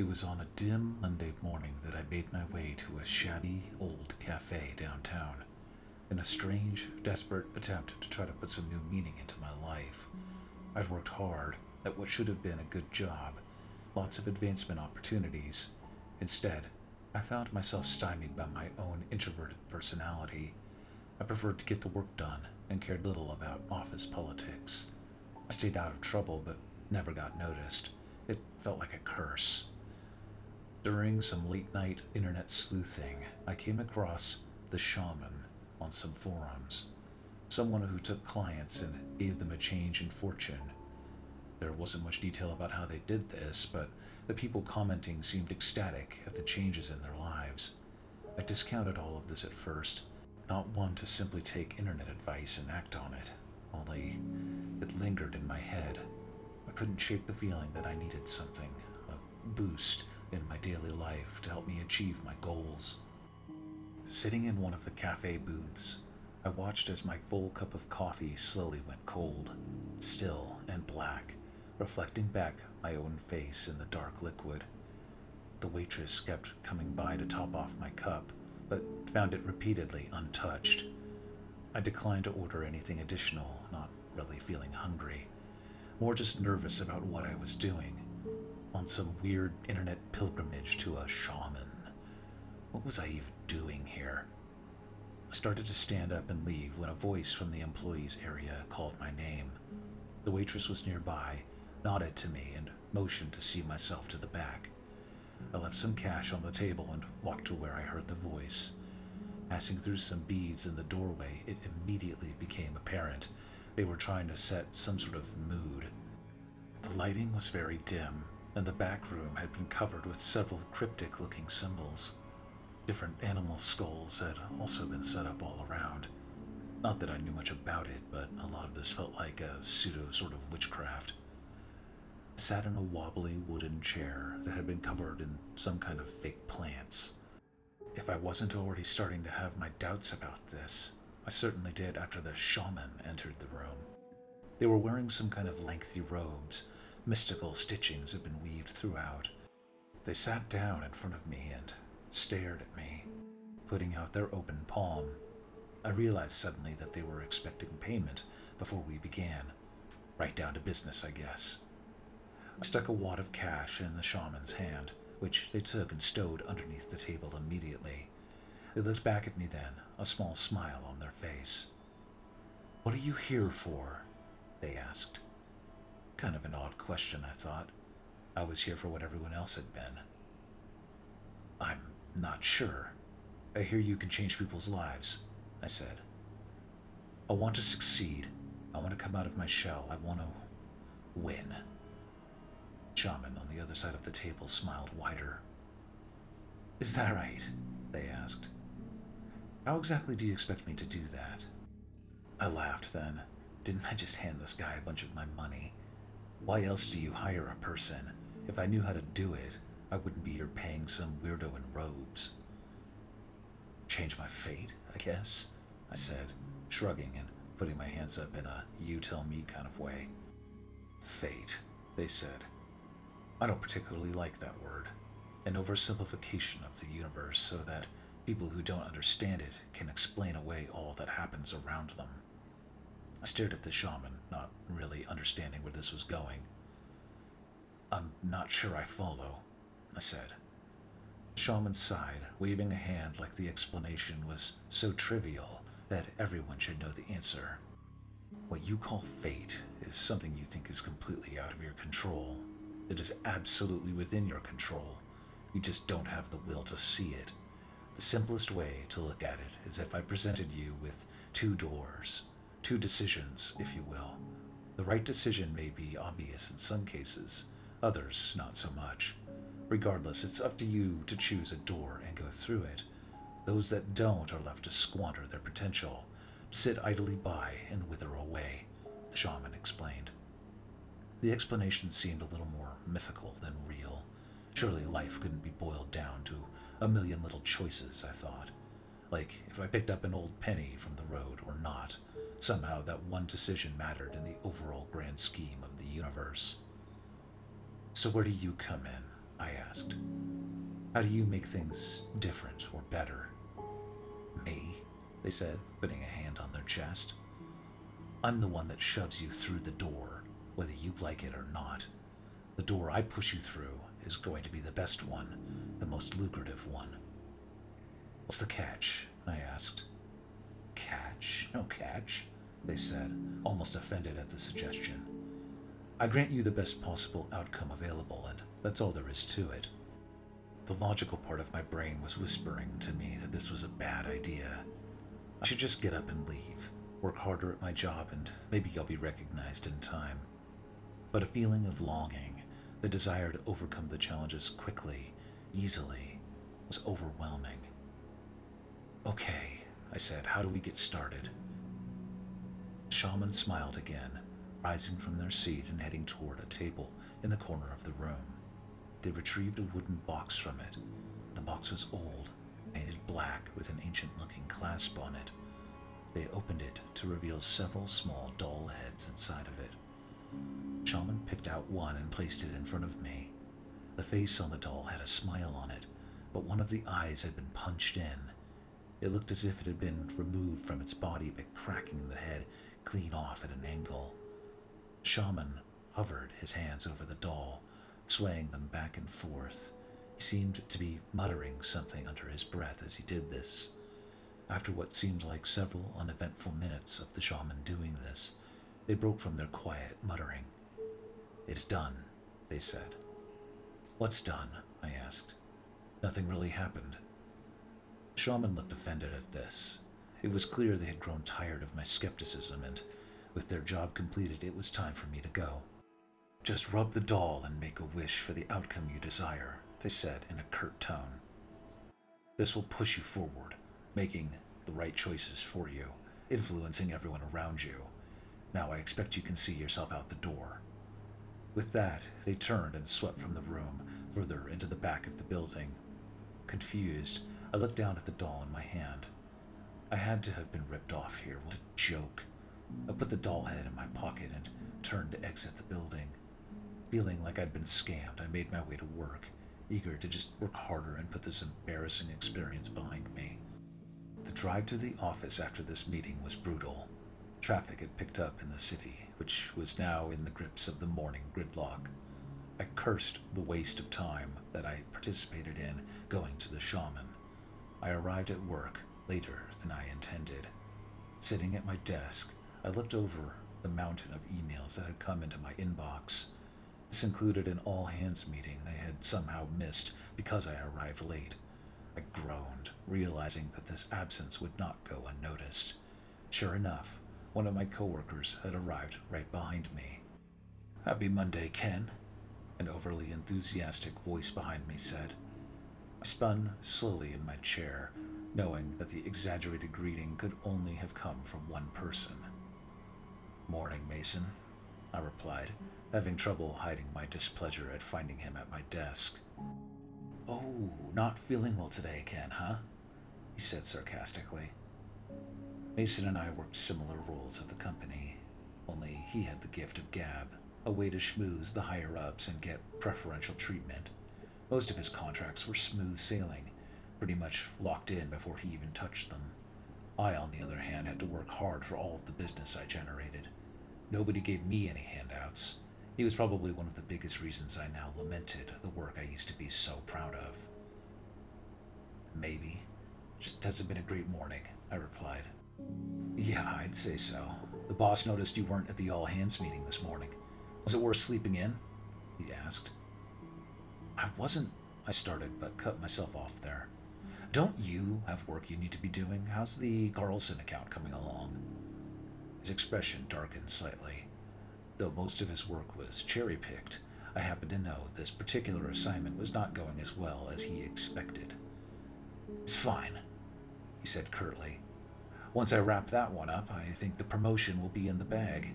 It was on a dim Monday morning that I made my way to a shabby old cafe downtown in a strange, desperate attempt to try to put some new meaning into my life. I'd worked hard at what should have been a good job, lots of advancement opportunities. Instead, I found myself stymied by my own introverted personality. I preferred to get the work done and cared little about office politics. I stayed out of trouble but never got noticed. It felt like a curse. During some late night internet sleuthing, I came across the shaman on some forums. Someone who took clients and gave them a change in fortune. There wasn't much detail about how they did this, but the people commenting seemed ecstatic at the changes in their lives. I discounted all of this at first, not one to simply take internet advice and act on it, only it lingered in my head. I couldn't shake the feeling that I needed something, a boost in my daily life to help me achieve my goals. Sitting in one of the cafe booths, I watched as my full cup of coffee slowly went cold, still and black, reflecting back my own face in the dark liquid. The waitress kept coming by to top off my cup, but found it repeatedly untouched. I declined to order anything additional, not really feeling hungry, more just nervous about what I was doing. On some weird internet pilgrimage to a shaman. What was I even doing here? I started to stand up and leave when a voice from the employees area called my name. The waitress was nearby, nodded to me, and motioned to see myself to the back. I left some cash on the table and walked to where I heard the voice. Passing through some beads in the doorway, it immediately became apparent they were trying to set some sort of mood. The lighting was very dim, and the back room had been covered with several cryptic looking symbols. Different animal skulls had also been set up all around. Not that I knew much about it, but a lot of this felt like a pseudo sort of witchcraft. I sat in a wobbly wooden chair that had been covered in some kind of fake plants. If I wasn't already starting to have my doubts about this, I certainly did after the shaman entered the room. They were wearing some kind of lengthy robes. Mystical stitchings had been weaved throughout. They sat down in front of me and stared at me, putting out their open palm. I realized suddenly that they were expecting payment before we began. Right down to business, I guess. I stuck a wad of cash in the shaman's hand, which they took and stowed underneath the table immediately. They looked back at me then, a small smile on their face. What are you here for? They asked. Kind of an odd question, I thought. I was here for what everyone else had been. I'm not sure. I hear you can change people's lives, I said. I want to succeed. I want to come out of my shell. I want to win. Shaman on the other side of the table smiled wider. Is that right? They asked. How exactly do you expect me to do that? I laughed then. Didn't I just hand this guy a bunch of my money? Why else do you hire a person? If I knew how to do it, I wouldn't be here paying some weirdo in robes. Change my fate, I guess, I said, shrugging and putting my hands up in a you tell me kind of way. Fate, they said. I don't particularly like that word. An oversimplification of the universe so that people who don't understand it can explain away all that happens around them. I stared at the shaman, not really understanding where this was going. I'm not sure I follow, I said. The shaman sighed, waving a hand like the explanation was so trivial that everyone should know the answer. What you call fate is something you think is completely out of your control. It is absolutely within your control. You just don't have the will to see it. The simplest way to look at it is if I presented you with two doors, two decisions, if you will. The right decision may be obvious in some cases, others not so much. Regardless, it's up to you to choose a door and go through it. Those that don't are left to squander their potential, sit idly by and wither away, the shaman explained. The explanation seemed a little more mythical than real. Surely life couldn't be boiled down to a million little choices, I thought. Like if I picked up an old penny from the road or not. Somehow that one decision mattered in the overall grand scheme of the universe. So where do you come in? I asked. How do you make things different or better? Me, they said, putting a hand on their chest. I'm the one that shoves you through the door, whether you like it or not. The door I push you through is going to be the best one, the most lucrative one. What's the catch? I asked. Catch? No catch, they said, almost offended at the suggestion. I grant you the best possible outcome available, and that's all there is to it. The logical part of my brain was whispering to me that this was a bad idea. I should just get up and leave, work harder at my job, and maybe I'll be recognized in time. But a feeling of longing, the desire to overcome the challenges quickly, easily, was overwhelming. Okay, I said, how do we get started? The shaman smiled again, rising from their seat and heading toward a table in the corner of the room. They retrieved a wooden box from it. The box was old, painted black with an ancient looking clasp on it. They opened it to reveal several small doll heads inside of it. Shaman picked out one and placed it in front of me. The face on the doll had a smile on it, but one of the eyes had been punched in. It looked as if it had been removed from its body by cracking the head clean off at an angle. Shaman hovered his hands over the doll, swaying them back and forth. He seemed to be muttering something under his breath as he did this. After what seemed like several uneventful minutes of the shaman doing this, they broke from their quiet muttering. It's done, they said. What's done? I asked. Nothing really happened. The shaman looked offended at this. It was clear they had grown tired of my skepticism, and with their job completed, it was time for me to go. Just rub the doll and make a wish for the outcome you desire, they said in a curt tone. This will push you forward, making the right choices for you, influencing everyone around you. Now I expect you can see yourself out the door. With that, they turned and swept from the room, further into the back of the building. Confused, I looked down at the doll in my hand. I had to have been ripped off here. What a joke. I put the doll head in my pocket and turned to exit the building. Feeling like I'd been scammed, I made my way to work, eager to just work harder and put this embarrassing experience behind me. The drive to the office after this meeting was brutal. Traffic had picked up in the city, which was now in the grips of the morning gridlock. I cursed the waste of time that I participated in going to the shaman. I arrived at work later than I intended. Sitting at my desk, I looked over the mountain of emails that had come into my inbox. This included an all hands meeting they had somehow missed because I arrived late. I groaned, realizing that this absence would not go unnoticed. Sure enough, one of my coworkers had arrived right behind me. Happy Monday, Ken, an overly enthusiastic voice behind me said. I spun slowly in my chair, knowing that the exaggerated greeting could only have come from one person. Morning, Mason, I replied, having trouble hiding my displeasure at finding him at my desk. Oh, not feeling well today, Ken, huh? He said sarcastically. Mason and I worked similar roles at the company, only he had the gift of gab, a way to schmooze the higher ups and get preferential treatment. Most of his contracts were smooth sailing, pretty much locked in before he even touched them. I, on the other hand, had to work hard for all of the business I generated. Nobody gave me any handouts. He was probably one of the biggest reasons I now lamented the work I used to be so proud of. Maybe. Just hasn't been a great morning, I replied. Yeah, I'd say so. The boss noticed you weren't at the all hands meeting this morning. Was it worth sleeping in? He asked. I wasn't, I started, but cut myself off there. Don't you have work you need to be doing? How's the Carlson account coming along? His expression darkened slightly. Though most of his work was cherry picked, I happened to know this particular assignment was not going as well as he expected. It's fine, he said curtly. Once I wrap that one up, I think the promotion will be in the bag.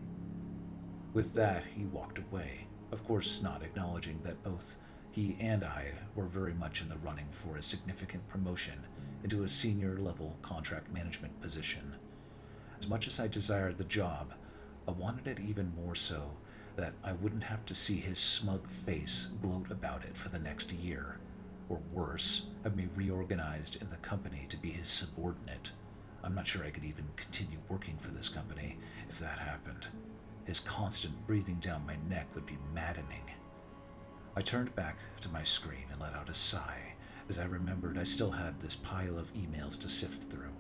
With that, he walked away, of course, not acknowledging that both he and I were very much in the running for a significant promotion into a senior level contract management position. As much as I desired the job, I wanted it even more so that I wouldn't have to see his smug face gloat about it for the next year, or worse, have me reorganized in the company to be his subordinate. I'm not sure I could even continue working for this company if that happened. His constant breathing down my neck would be maddening. I turned back to my screen and let out a sigh as I remembered I still had this pile of emails to sift through.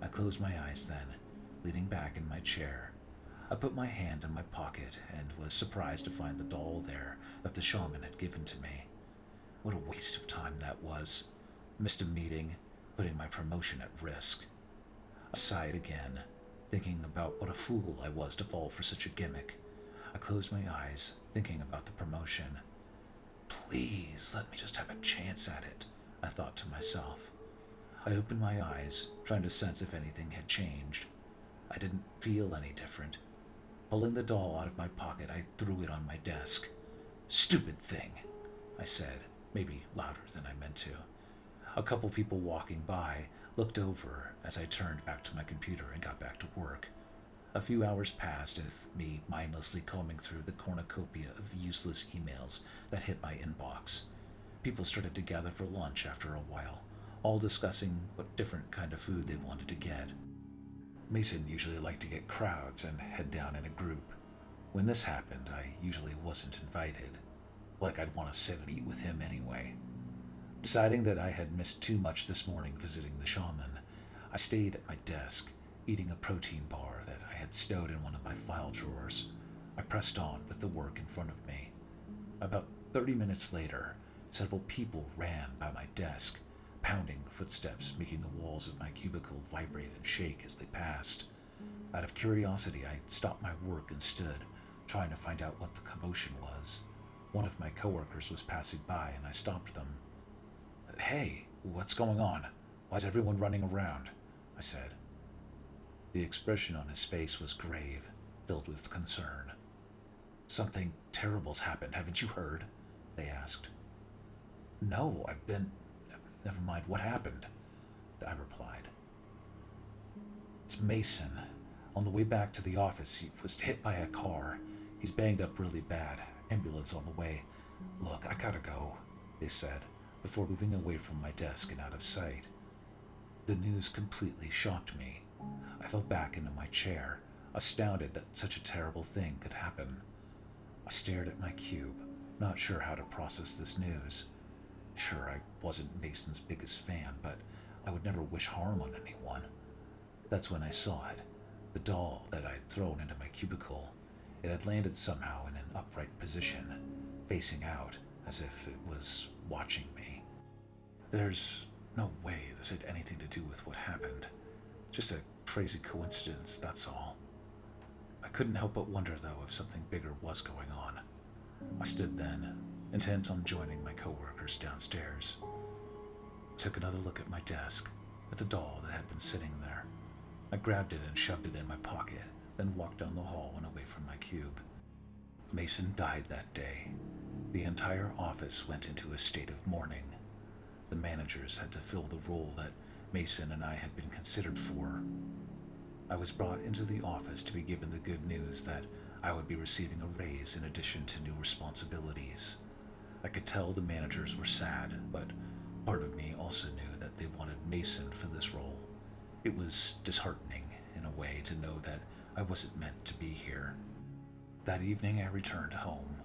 I closed my eyes then, leaning back in my chair. I put my hand in my pocket and was surprised to find the doll there that the shaman had given to me. What a waste of time that was. Missed a meeting, putting my promotion at risk. I sighed again, thinking about what a fool I was to fall for such a gimmick. I closed my eyes, thinking about the promotion. Please let me just have a chance at it, I thought to myself. I opened my eyes, trying to sense if anything had changed. I didn't feel any different. Pulling the doll out of my pocket, I threw it on my desk. Stupid thing, I said, maybe louder than I meant to. A couple people walking by looked over as I turned back to my computer and got back to work. A few hours passed with me mindlessly combing through the cornucopia of useless emails that hit my inbox. People started to gather for lunch after a while, all discussing what different kind of food they wanted to get. Mason usually liked to get crowds and head down in a group. When this happened, I usually wasn't invited. Like I'd want to sit and eat with him anyway. Deciding that I had missed too much this morning visiting the shaman, I stayed at my desk, eating a protein bar that had stowed in one of my file drawers. I pressed on with the work in front of me. About 30 minutes later, several people ran by my desk, pounding footsteps making the walls of my cubicle vibrate and shake as they passed. Out of curiosity, I stopped my work and stood, trying to find out what the commotion was. One of my coworkers was passing by, and I stopped them. Hey, what's going on? Why's everyone running around? I said. The expression on his face was grave, filled with concern. Something terrible's happened, haven't you heard? They asked. No, I've been. Never mind, what happened? I replied. It's Mason. On the way back to the office, he was hit by a car. He's banged up really bad. Ambulance on the way. Look, I gotta go, they said, before moving away from my desk and out of sight. The news completely shocked me. I fell back into my chair, astounded that such a terrible thing could happen. I stared at my cube, not sure how to process this news. Sure, I wasn't Mason's biggest fan, but I would never wish harm on anyone. That's when I saw it the doll that I had thrown into my cubicle. It had landed somehow in an upright position, facing out, as if it was watching me. There's no way this had anything to do with what happened. Just a crazy coincidence, that's all. I couldn't help but wonder, though, if something bigger was going on. I stood then, intent on joining my coworkers downstairs. I took another look at my desk, at the doll that had been sitting there. I grabbed it and shoved it in my pocket, then walked down the hall and away from my cube. Mason died that day. The entire office went into a state of mourning. The managers had to fill the role that Mason and I had been considered for. I was brought into the office to be given the good news that I would be receiving a raise in addition to new responsibilities. I could tell the managers were sad, but part of me also knew that they wanted Mason for this role. It was disheartening, in a way, to know that I wasn't meant to be here. That evening, I returned home,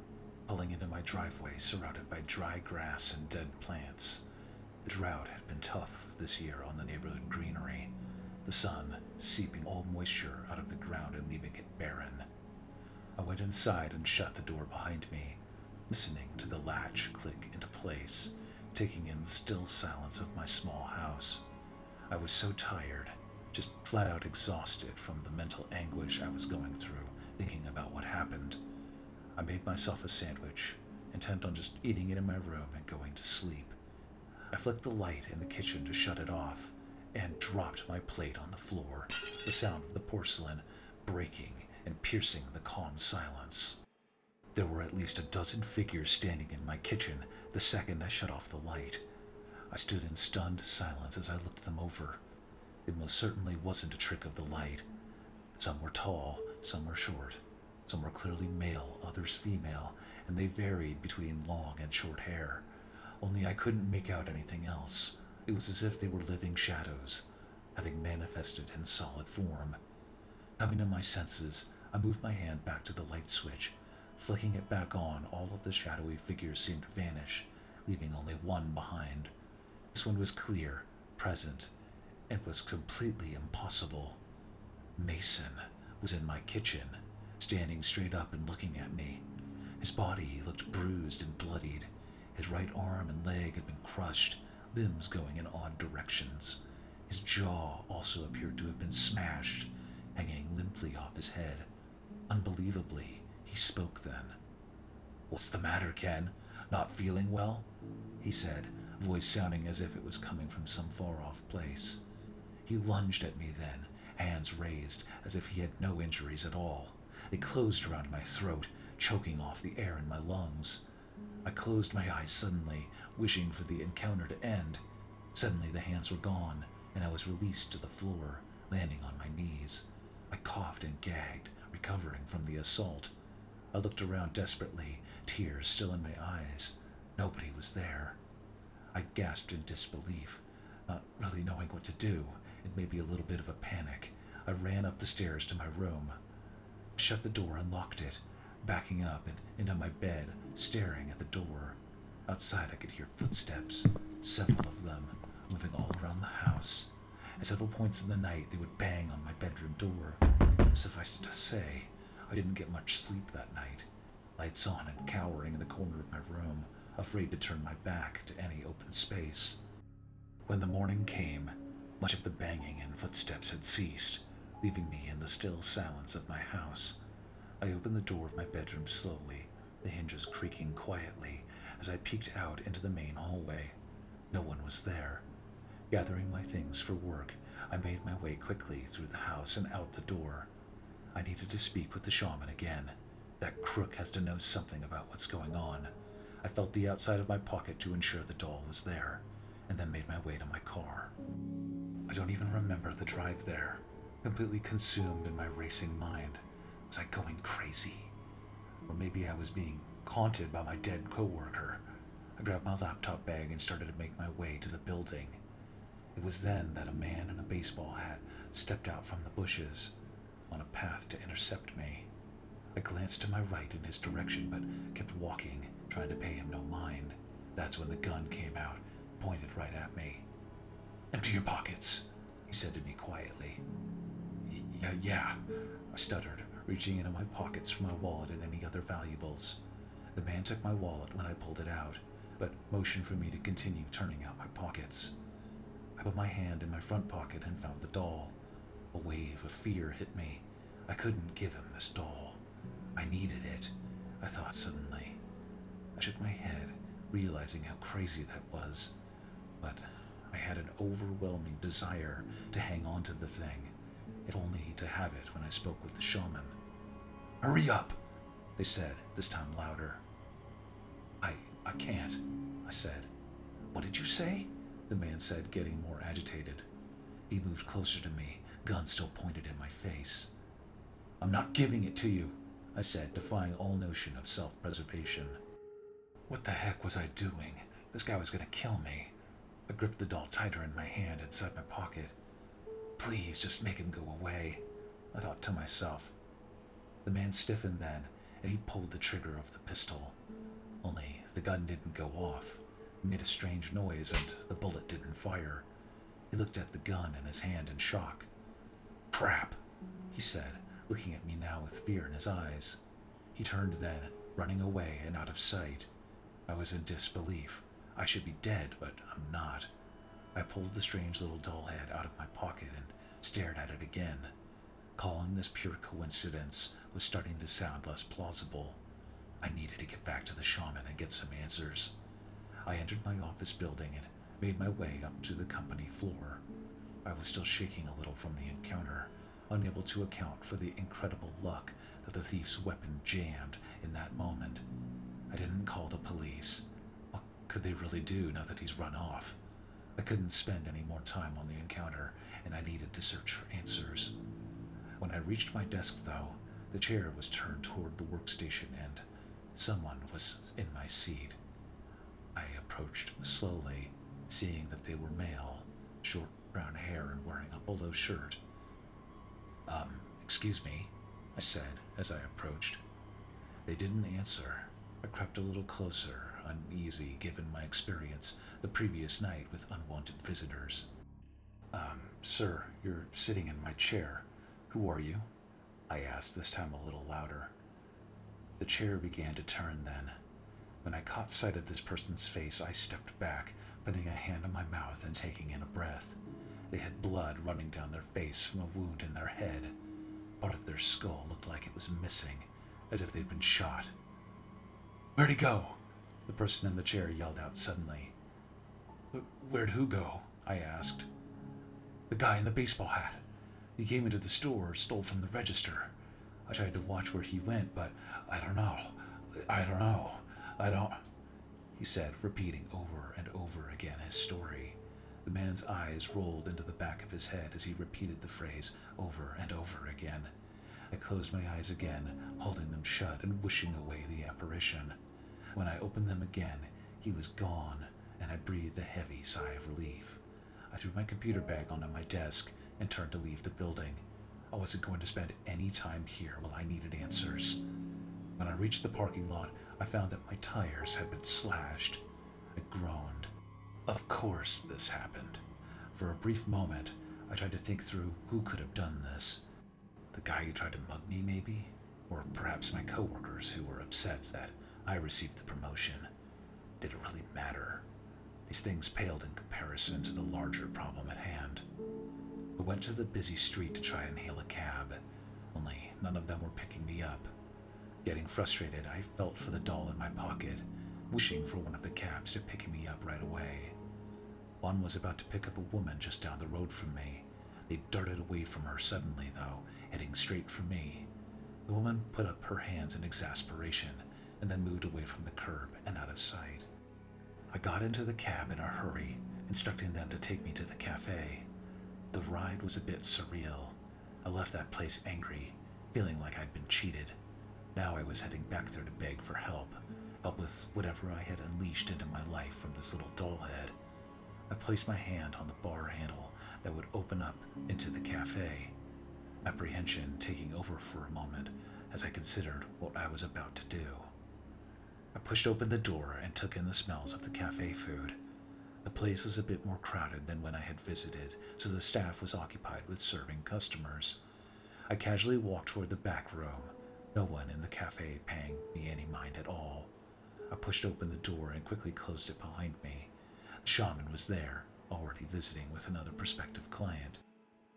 pulling into my driveway surrounded by dry grass and dead plants. The drought had been tough this year on the neighborhood greenery, the sun seeping all moisture out of the ground and leaving it barren. I went inside and shut the door behind me, listening to the latch click into place, taking in the still silence of my small house. I was so tired, just flat out exhausted from the mental anguish I was going through, thinking about what happened. I made myself a sandwich, intent on just eating it in my room and going to sleep. I flicked the light in the kitchen to shut it off and dropped my plate on the floor, the sound of the porcelain breaking and piercing the calm silence. There were at least a dozen figures standing in my kitchen the second I shut off the light. I stood in stunned silence as I looked them over. It most certainly wasn't a trick of the light. Some were tall, some were short. Some were clearly male, others female, and they varied between long and short hair. Only I couldn't make out anything else. It was as if they were living shadows, having manifested in solid form. Coming to my senses, I moved my hand back to the light switch. Flicking it back on, all of the shadowy figures seemed to vanish, leaving only one behind. This one was clear, present, and was completely impossible. Mason was in my kitchen, standing straight up and looking at me. His body looked bruised and bloodied. His right arm and leg had been crushed, limbs going in odd directions. His jaw also appeared to have been smashed, hanging limply off his head. Unbelievably, he spoke then. What's the matter, Ken? Not feeling well? He said, voice sounding as if it was coming from some far off place. He lunged at me then, hands raised, as if he had no injuries at all. They closed around my throat, choking off the air in my lungs. I closed my eyes suddenly, wishing for the encounter to end. Suddenly the hands were gone, and I was released to the floor, landing on my knees. I coughed and gagged, recovering from the assault. I looked around desperately, tears still in my eyes. Nobody was there. I gasped in disbelief, not really knowing what to do, and maybe a little bit of a panic. I ran up the stairs to my room, shut the door and locked it, backing up and into my bed, staring at the door. Outside, I could hear footsteps, several of them, moving all around the house. At several points in the night, they would bang on my bedroom door. Suffice it to say, I didn't get much sleep that night. Lights on and cowering in the corner of my room, afraid to turn my back to any open space. When the morning came, much of the banging and footsteps had ceased, leaving me in the still silence of my house. I opened the door of my bedroom slowly, the hinges creaking quietly as I peeked out into the main hallway. No one was there. Gathering my things for work, I made my way quickly through the house and out the door. I needed to speak with the shaman again. That crook has to know something about what's going on. I felt the outside of my pocket to ensure the doll was there, and then made my way to my car. I don't even remember the drive there, completely consumed in my racing mind. Was I going crazy? Or maybe I was being haunted by my dead coworker. I grabbed my laptop bag and started to make my way to the building. It was then that a man in a baseball hat stepped out from the bushes on a path to intercept me. I glanced to my right in his direction, but kept walking, trying to pay him no mind. That's when the gun came out, pointed right at me. Empty your pockets, he said to me quietly. Yeah, yeah, I stuttered, reaching into my pockets for my wallet and any other valuables. The man took my wallet when I pulled it out, but motioned for me to continue turning out my pockets. I put my hand in my front pocket and found the doll. A wave of fear hit me. I couldn't give him this doll. I needed it, I thought suddenly. I shook my head, realizing how crazy that was. But I had an overwhelming desire to hang on to the thing, if only to have it when I spoke with the shaman. Hurry up, they said, this time louder. I I can't, I said. What did you say? The man said, getting more agitated. He moved closer to me, gun still pointed in my face. I'm not giving it to you, I said, defying all notion of self preservation. What the heck was I doing? This guy was gonna kill me. I gripped the doll tighter in my hand inside my pocket. Please just make him go away, I thought to myself. The man stiffened then, and he pulled the trigger of the pistol. Only the gun didn't go off. It made a strange noise, and the bullet didn't fire. He looked at the gun in his hand in shock. Crap, he said, looking at me now with fear in his eyes. He turned then, running away and out of sight. I was in disbelief. I should be dead, but I'm not. I pulled the strange little doll head out of my pocket and stared at it again. Calling this pure coincidence was starting to sound less plausible. I needed to get back to the shaman and get some answers. I entered my office building and made my way up to the company floor. I was still shaking a little from the encounter, unable to account for the incredible luck that the thief's weapon jammed in that moment. I didn't call the police. What could they really do now that he's run off? I couldn't spend any more time on the encounter, and I needed to search for answers. When I reached my desk, though, The chair was turned toward the workstation and someone was in my seat. I approached slowly, seeing that they were male, short brown hair and wearing a polo shirt. Um, excuse me, I said as I approached. They didn't answer. I crept a little closer, uneasy given my experience the previous night with unwanted visitors. Um, sir, you're sitting in my chair. Who are you? I asked, this time a little louder. The chair began to turn then. When I caught sight of this person's face, I stepped back, putting a hand on my mouth and taking in a breath. They had blood running down their face from a wound in their head. Part of their skull looked like it was missing, as if they'd been shot. Where'd he go? The person in the chair yelled out suddenly. Where'd who go? I asked. The guy in the baseball hat. He came into the store, stole from the register. I tried to watch where he went, but I don't know. I don't know. I don't. He said, repeating over and over again his story. The man's eyes rolled into the back of his head as he repeated the phrase over and over again. I closed my eyes again, holding them shut and wishing away the apparition. When I opened them again, he was gone, and I breathed a heavy sigh of relief. I threw my computer bag onto my desk and turned to leave the building. I wasn't going to spend any time here while I needed answers. When I reached the parking lot, I found that my tires had been slashed. I groaned. Of course, this happened. For a brief moment, I tried to think through who could have done this. The guy who tried to mug me, maybe? Or perhaps my coworkers who were upset that I received the promotion. Did it really matter? These things paled in comparison to the larger problem at hand. I went to the busy street to try and hail a cab, only none of them were picking me up. Getting frustrated, I felt for the doll in my pocket, wishing for one of the cabs to pick me up right away. One was about to pick up a woman just down the road from me. They darted away from her suddenly, though, heading straight for me. The woman put up her hands in exasperation and then moved away from the curb and out of sight. I got into the cab in a hurry, instructing them to take me to the cafe. The ride was a bit surreal. I left that place angry, feeling like I'd been cheated. Now I was heading back there to beg for help, help with whatever I had unleashed into my life from this little doll head. I placed my hand on the bar handle that would open up into the cafe, apprehension taking over for a moment as I considered what I was about to do. I pushed open the door and took in the smells of the cafe food. The place was a bit more crowded than when I had visited, so the staff was occupied with serving customers. I casually walked toward the back room, no one in the cafe paying me any mind at all. I pushed open the door and quickly closed it behind me. The shaman was there, already visiting with another prospective client.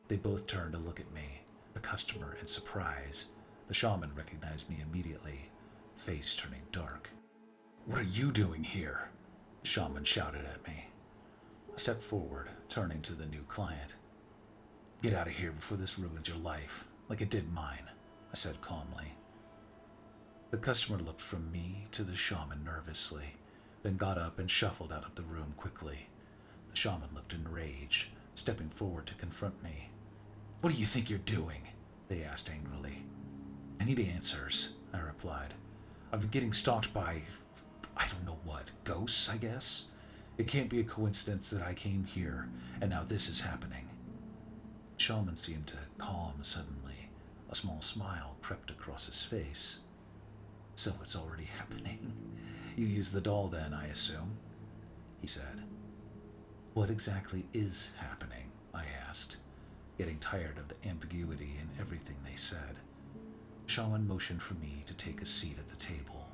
They both turned to look at me, the customer in surprise. The shaman recognized me immediately, face turning dark. What are you doing here? The shaman shouted at me. Stepped forward, turning to the new client. Get out of here before this ruins your life, like it did mine, I said calmly. The customer looked from me to the shaman nervously, then got up and shuffled out of the room quickly. The shaman looked enraged, stepping forward to confront me. What do you think you're doing? They asked angrily. I need answers, I replied. I've been getting stalked by I don't know what, ghosts, I guess? It can't be a coincidence that I came here and now this is happening. Shaman seemed to calm suddenly. A small smile crept across his face. So it's already happening. You use the doll then, I assume? He said. What exactly is happening? I asked, getting tired of the ambiguity in everything they said. Shaman motioned for me to take a seat at the table.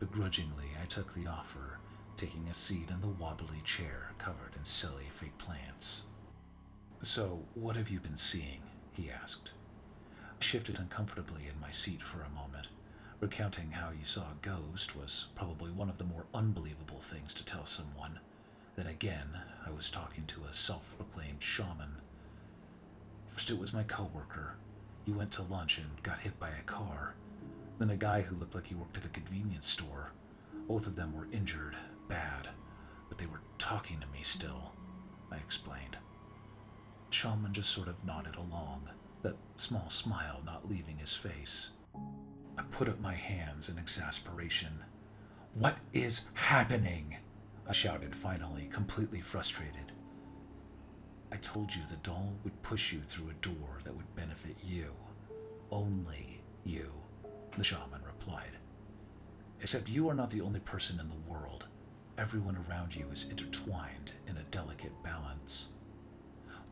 Begrudgingly, I took the offer, taking a seat in the wobbly chair covered in silly fake plants. So, what have you been seeing? he asked. I shifted uncomfortably in my seat for a moment. Recounting how you saw a ghost was probably one of the more unbelievable things to tell someone. Then again, I was talking to a self proclaimed shaman. First, it was my coworker. He went to lunch and got hit by a car. Then a guy who looked like he worked at a convenience store. Both of them were injured, bad, but they were talking to me still, I explained. Shaman just sort of nodded along, that small smile not leaving his face. I put up my hands in exasperation. What is happening? I shouted finally, completely frustrated. I told you the doll would push you through a door that would benefit you. Only you, the shaman replied. Except you are not the only person in the world. Everyone around you is intertwined in a delicate balance.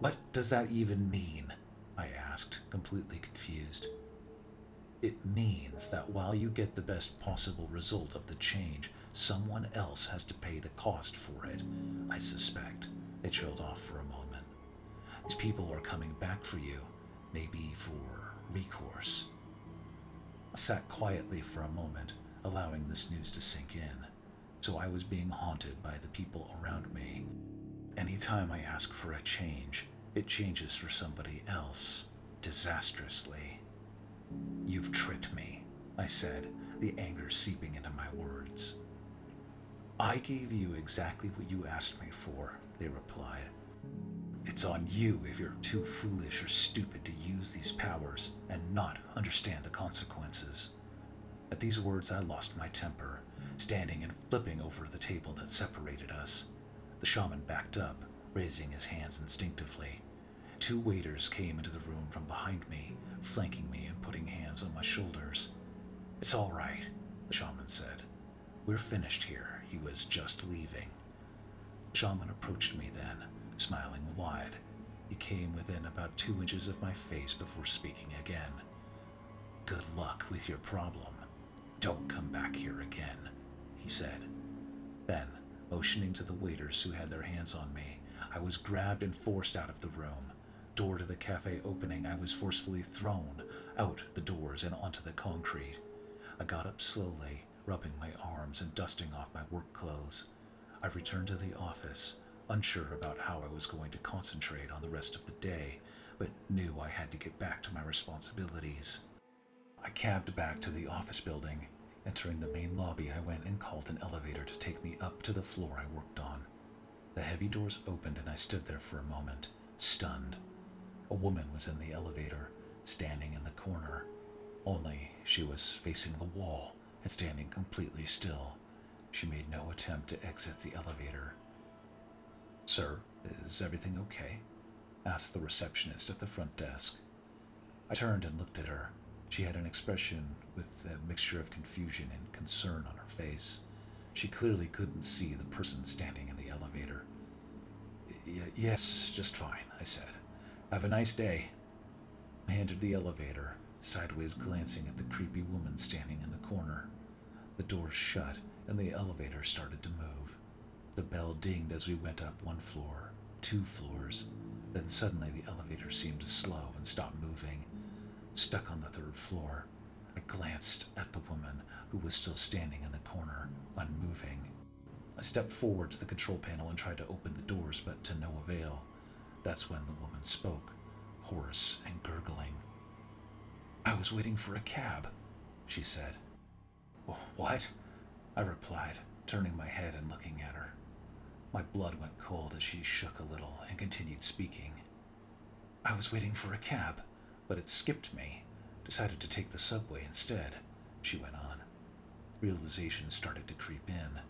What does that even mean? I asked, completely confused. It means that while you get the best possible result of the change, someone else has to pay the cost for it, I suspect. It trailed off for a moment. These people are coming back for you, maybe for recourse. I sat quietly for a moment, allowing this news to sink in. So I was being haunted by the people around me. Anytime I ask for a change, it changes for somebody else, disastrously. You've tricked me, I said, the anger seeping into my words. I gave you exactly what you asked me for, they replied. It's on you if you're too foolish or stupid to use these powers and not understand the consequences. At these words, I lost my temper, standing and flipping over the table that separated us. The shaman backed up, raising his hands instinctively. Two waiters came into the room from behind me, flanking me and putting hands on my shoulders. It's all right, the shaman said. We're finished here. He was just leaving. The shaman approached me then, smiling wide. He came within about two inches of my face before speaking again. Good luck with your problem. Don't come back here again, he said. Then, motioning to the waiters who had their hands on me, I was grabbed and forced out of the room. Door to the cafe opening, I was forcefully thrown out the doors and onto the concrete. I got up slowly, rubbing my arms and dusting off my work clothes. I returned to the office, unsure about how I was going to concentrate on the rest of the day, but knew I had to get back to my responsibilities. I cabbed back to the office building. Entering the main lobby, I went and called an elevator to take me up to the floor I worked on. The heavy doors opened and I stood there for a moment, stunned. A woman was in the elevator, standing in the corner. Only she was facing the wall and standing completely still. She made no attempt to exit the elevator. Sir, is everything okay? asked the receptionist at the front desk. I turned and looked at her. She had an expression with a mixture of confusion and concern on her face. She clearly couldn't see the person standing in the elevator. Yes, just fine, I said. Have a nice day. I entered the elevator, sideways glancing at the creepy woman standing in the corner. The door shut and the elevator started to move. The bell dinged as we went up one floor, two floors. Then suddenly the elevator seemed to slow and stop moving. Stuck on the third floor, I glanced at the woman who was still standing in the corner, unmoving. I stepped forward to the control panel and tried to open the doors, but to no avail. That's when the woman spoke, hoarse and gurgling. I was waiting for a cab, she said. What? I replied, turning my head and looking at her. My blood went cold as she shook a little and continued speaking. I was waiting for a cab, but it skipped me. Decided to take the subway instead, she went on. Realization started to creep in.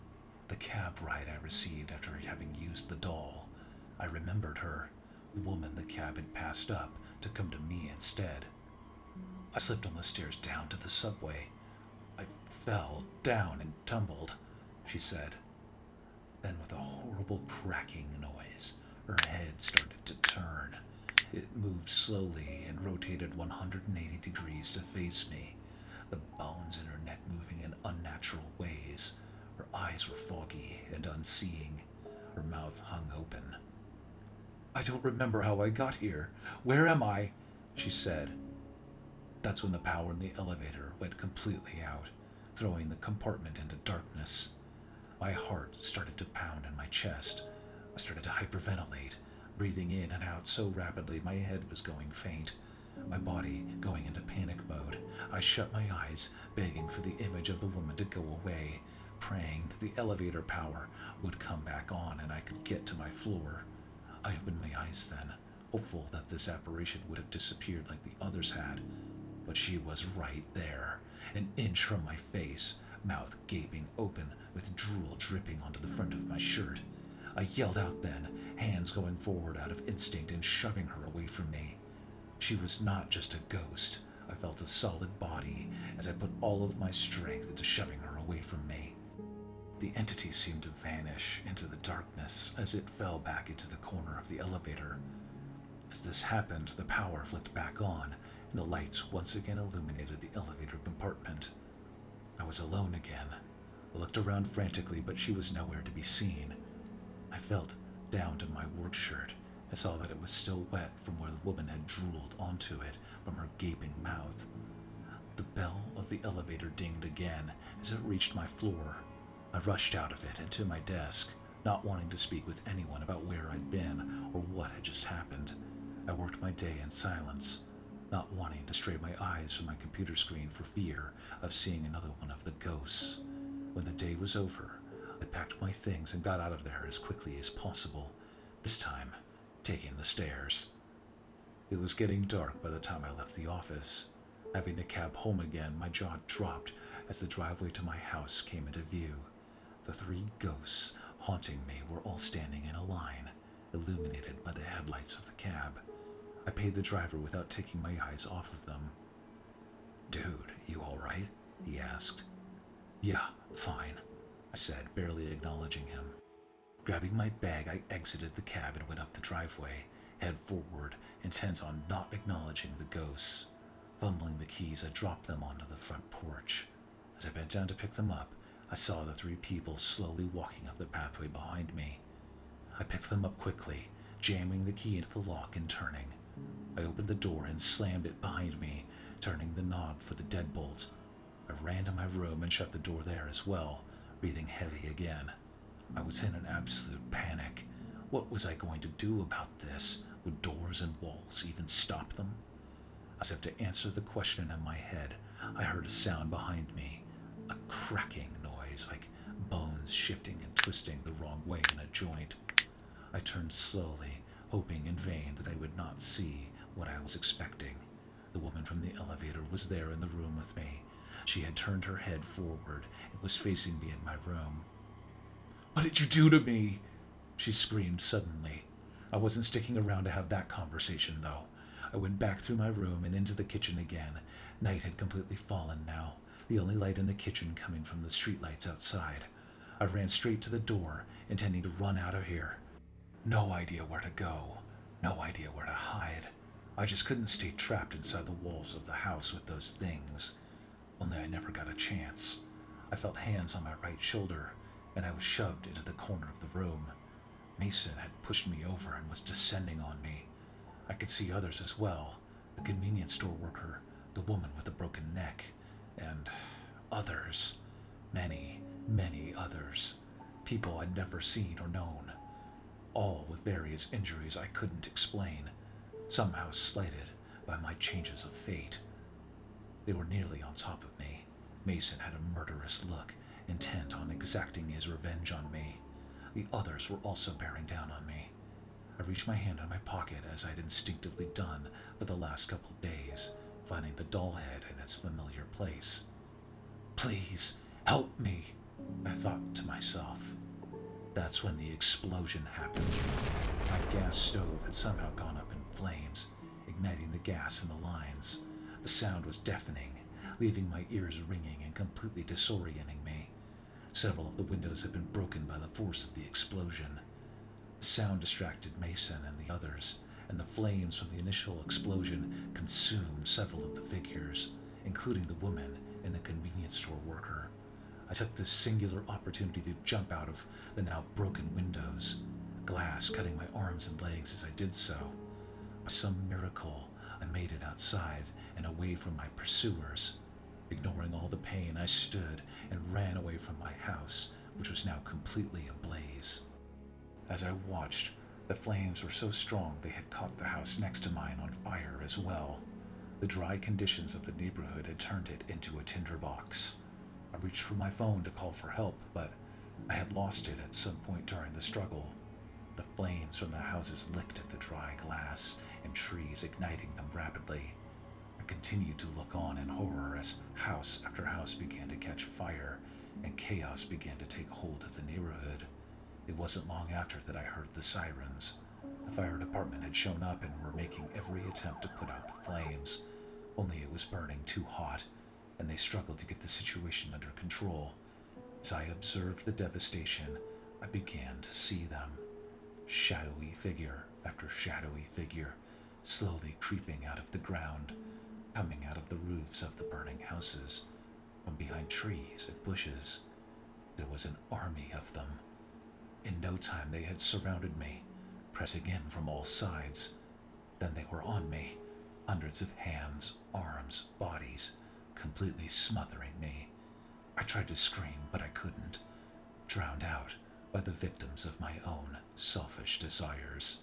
The cab ride I received after having used the doll. I remembered her, the woman the cab had passed up to come to me instead. I slipped on the stairs down to the subway. I fell down and tumbled, she said. Then, with a horrible cracking noise, her head started to turn. It moved slowly and rotated 180 degrees to face me, the bones in her neck moving in unnatural ways. Her eyes were foggy and unseeing. Her mouth hung open. I don't remember how I got here. Where am I? she said. That's when the power in the elevator went completely out, throwing the compartment into darkness. My heart started to pound in my chest. I started to hyperventilate, breathing in and out so rapidly my head was going faint, my body going into panic mode. I shut my eyes, begging for the image of the woman to go away, praying that the elevator power would come back on and I could get to my floor. I opened my eyes then, hopeful that this apparition would have disappeared like the others had. but she was right there, an inch from my face, mouth gaping open with drool dripping onto the front of my shirt. I yelled out then, hands going forward out of instinct and shoving her away from me. She was not just a ghost. I felt a solid body as I put all of my strength into shoving her away from me. The entity seemed to vanish into the darkness as it fell back into the corner of the elevator. As this happened, the power flicked back on, and the lights once again illuminated the elevator compartment. I was alone again. I looked around frantically, but she was nowhere to be seen. I felt down to my work shirt and saw that it was still wet from where the woman had drooled onto it from her gaping mouth. The bell of the elevator dinged again as it reached my floor. I rushed out of it and to my desk, not wanting to speak with anyone about where I'd been or what had just happened. I worked my day in silence, not wanting to stray my eyes from my computer screen for fear of seeing another one of the ghosts. When the day was over, I packed my things and got out of there as quickly as possible, this time taking the stairs. It was getting dark by the time I left the office. Having to cab home again, my jaw dropped as the driveway to my house came into view. The three ghosts haunting me were all standing in a line, illuminated by the headlights of the cab. I paid the driver without taking my eyes off of them. Dude, you alright? he asked. Yeah, fine, I said, barely acknowledging him. Grabbing my bag, I exited the cab and went up the driveway, head forward, intent on not acknowledging the ghosts. Fumbling the keys, I dropped them onto the front porch. As I bent down to pick them up, I saw the three people slowly walking up the pathway behind me. I picked them up quickly, jamming the key into the lock and turning. I opened the door and slammed it behind me, turning the knob for the deadbolt. I ran to my room and shut the door there as well, breathing heavy again. I was in an absolute panic. What was I going to do about this? Would doors and walls even stop them? As if to answer the question in my head, I heard a sound behind me a cracking noise like bones shifting and twisting the wrong way in a joint. I turned slowly, hoping in vain that I would not see what I was expecting. The woman from the elevator was there in the room with me. She had turned her head forward and was facing me in my room. What did you do to me? She screamed suddenly. I wasn't sticking around to have that conversation, though. I went back through my room and into the kitchen again. Night had completely fallen now, the only light in the kitchen coming from the streetlights outside. I ran straight to the door, intending to run out of here. No idea where to go, no idea where to hide. I just couldn't stay trapped inside the walls of the house with those things. Only I never got a chance. I felt hands on my right shoulder, and I was shoved into the corner of the room. Mason had pushed me over and was descending on me. I could see others as well the convenience store worker, the woman with the broken neck, and others. Many, many others. People I'd never seen or known. All with various injuries I couldn't explain, somehow slighted by my changes of fate. They were nearly on top of me. Mason had a murderous look, intent on exacting his revenge on me. The others were also bearing down on me. I reached my hand in my pocket as I'd instinctively done for the last couple days, finding the doll head in its familiar place. Please, help me, I thought to myself. That's when the explosion happened. My gas stove had somehow gone up in flames, igniting the gas in the lines. The sound was deafening, leaving my ears ringing and completely disorienting me. Several of the windows had been broken by the force of the explosion. The sound distracted Mason and the others, and the flames from the initial explosion consumed several of the figures, including the woman and the convenience store worker. I took this singular opportunity to jump out of the now broken windows, glass cutting my arms and legs as I did so. By some miracle, I made it outside and away from my pursuers. Ignoring all the pain, I stood and ran away from my house, which was now completely ablaze. As I watched, the flames were so strong they had caught the house next to mine on fire as well. The dry conditions of the neighborhood had turned it into a tinderbox. I reached for my phone to call for help, but I had lost it at some point during the struggle. The flames from the houses licked at the dry glass and trees, igniting them rapidly. Continued to look on in horror as house after house began to catch fire and chaos began to take hold of the neighborhood. It wasn't long after that I heard the sirens. The fire department had shown up and were making every attempt to put out the flames, only it was burning too hot, and they struggled to get the situation under control. As I observed the devastation, I began to see them. Shadowy figure after shadowy figure, slowly creeping out of the ground, coming out of the roofs of the burning houses, from behind trees and bushes. There was an army of them. In no time they had surrounded me, pressing in from all sides. Then they were on me, hundreds of hands, arms, bodies, completely smothering me. I tried to scream, but I couldn't, drowned out by the victims of my own selfish desires.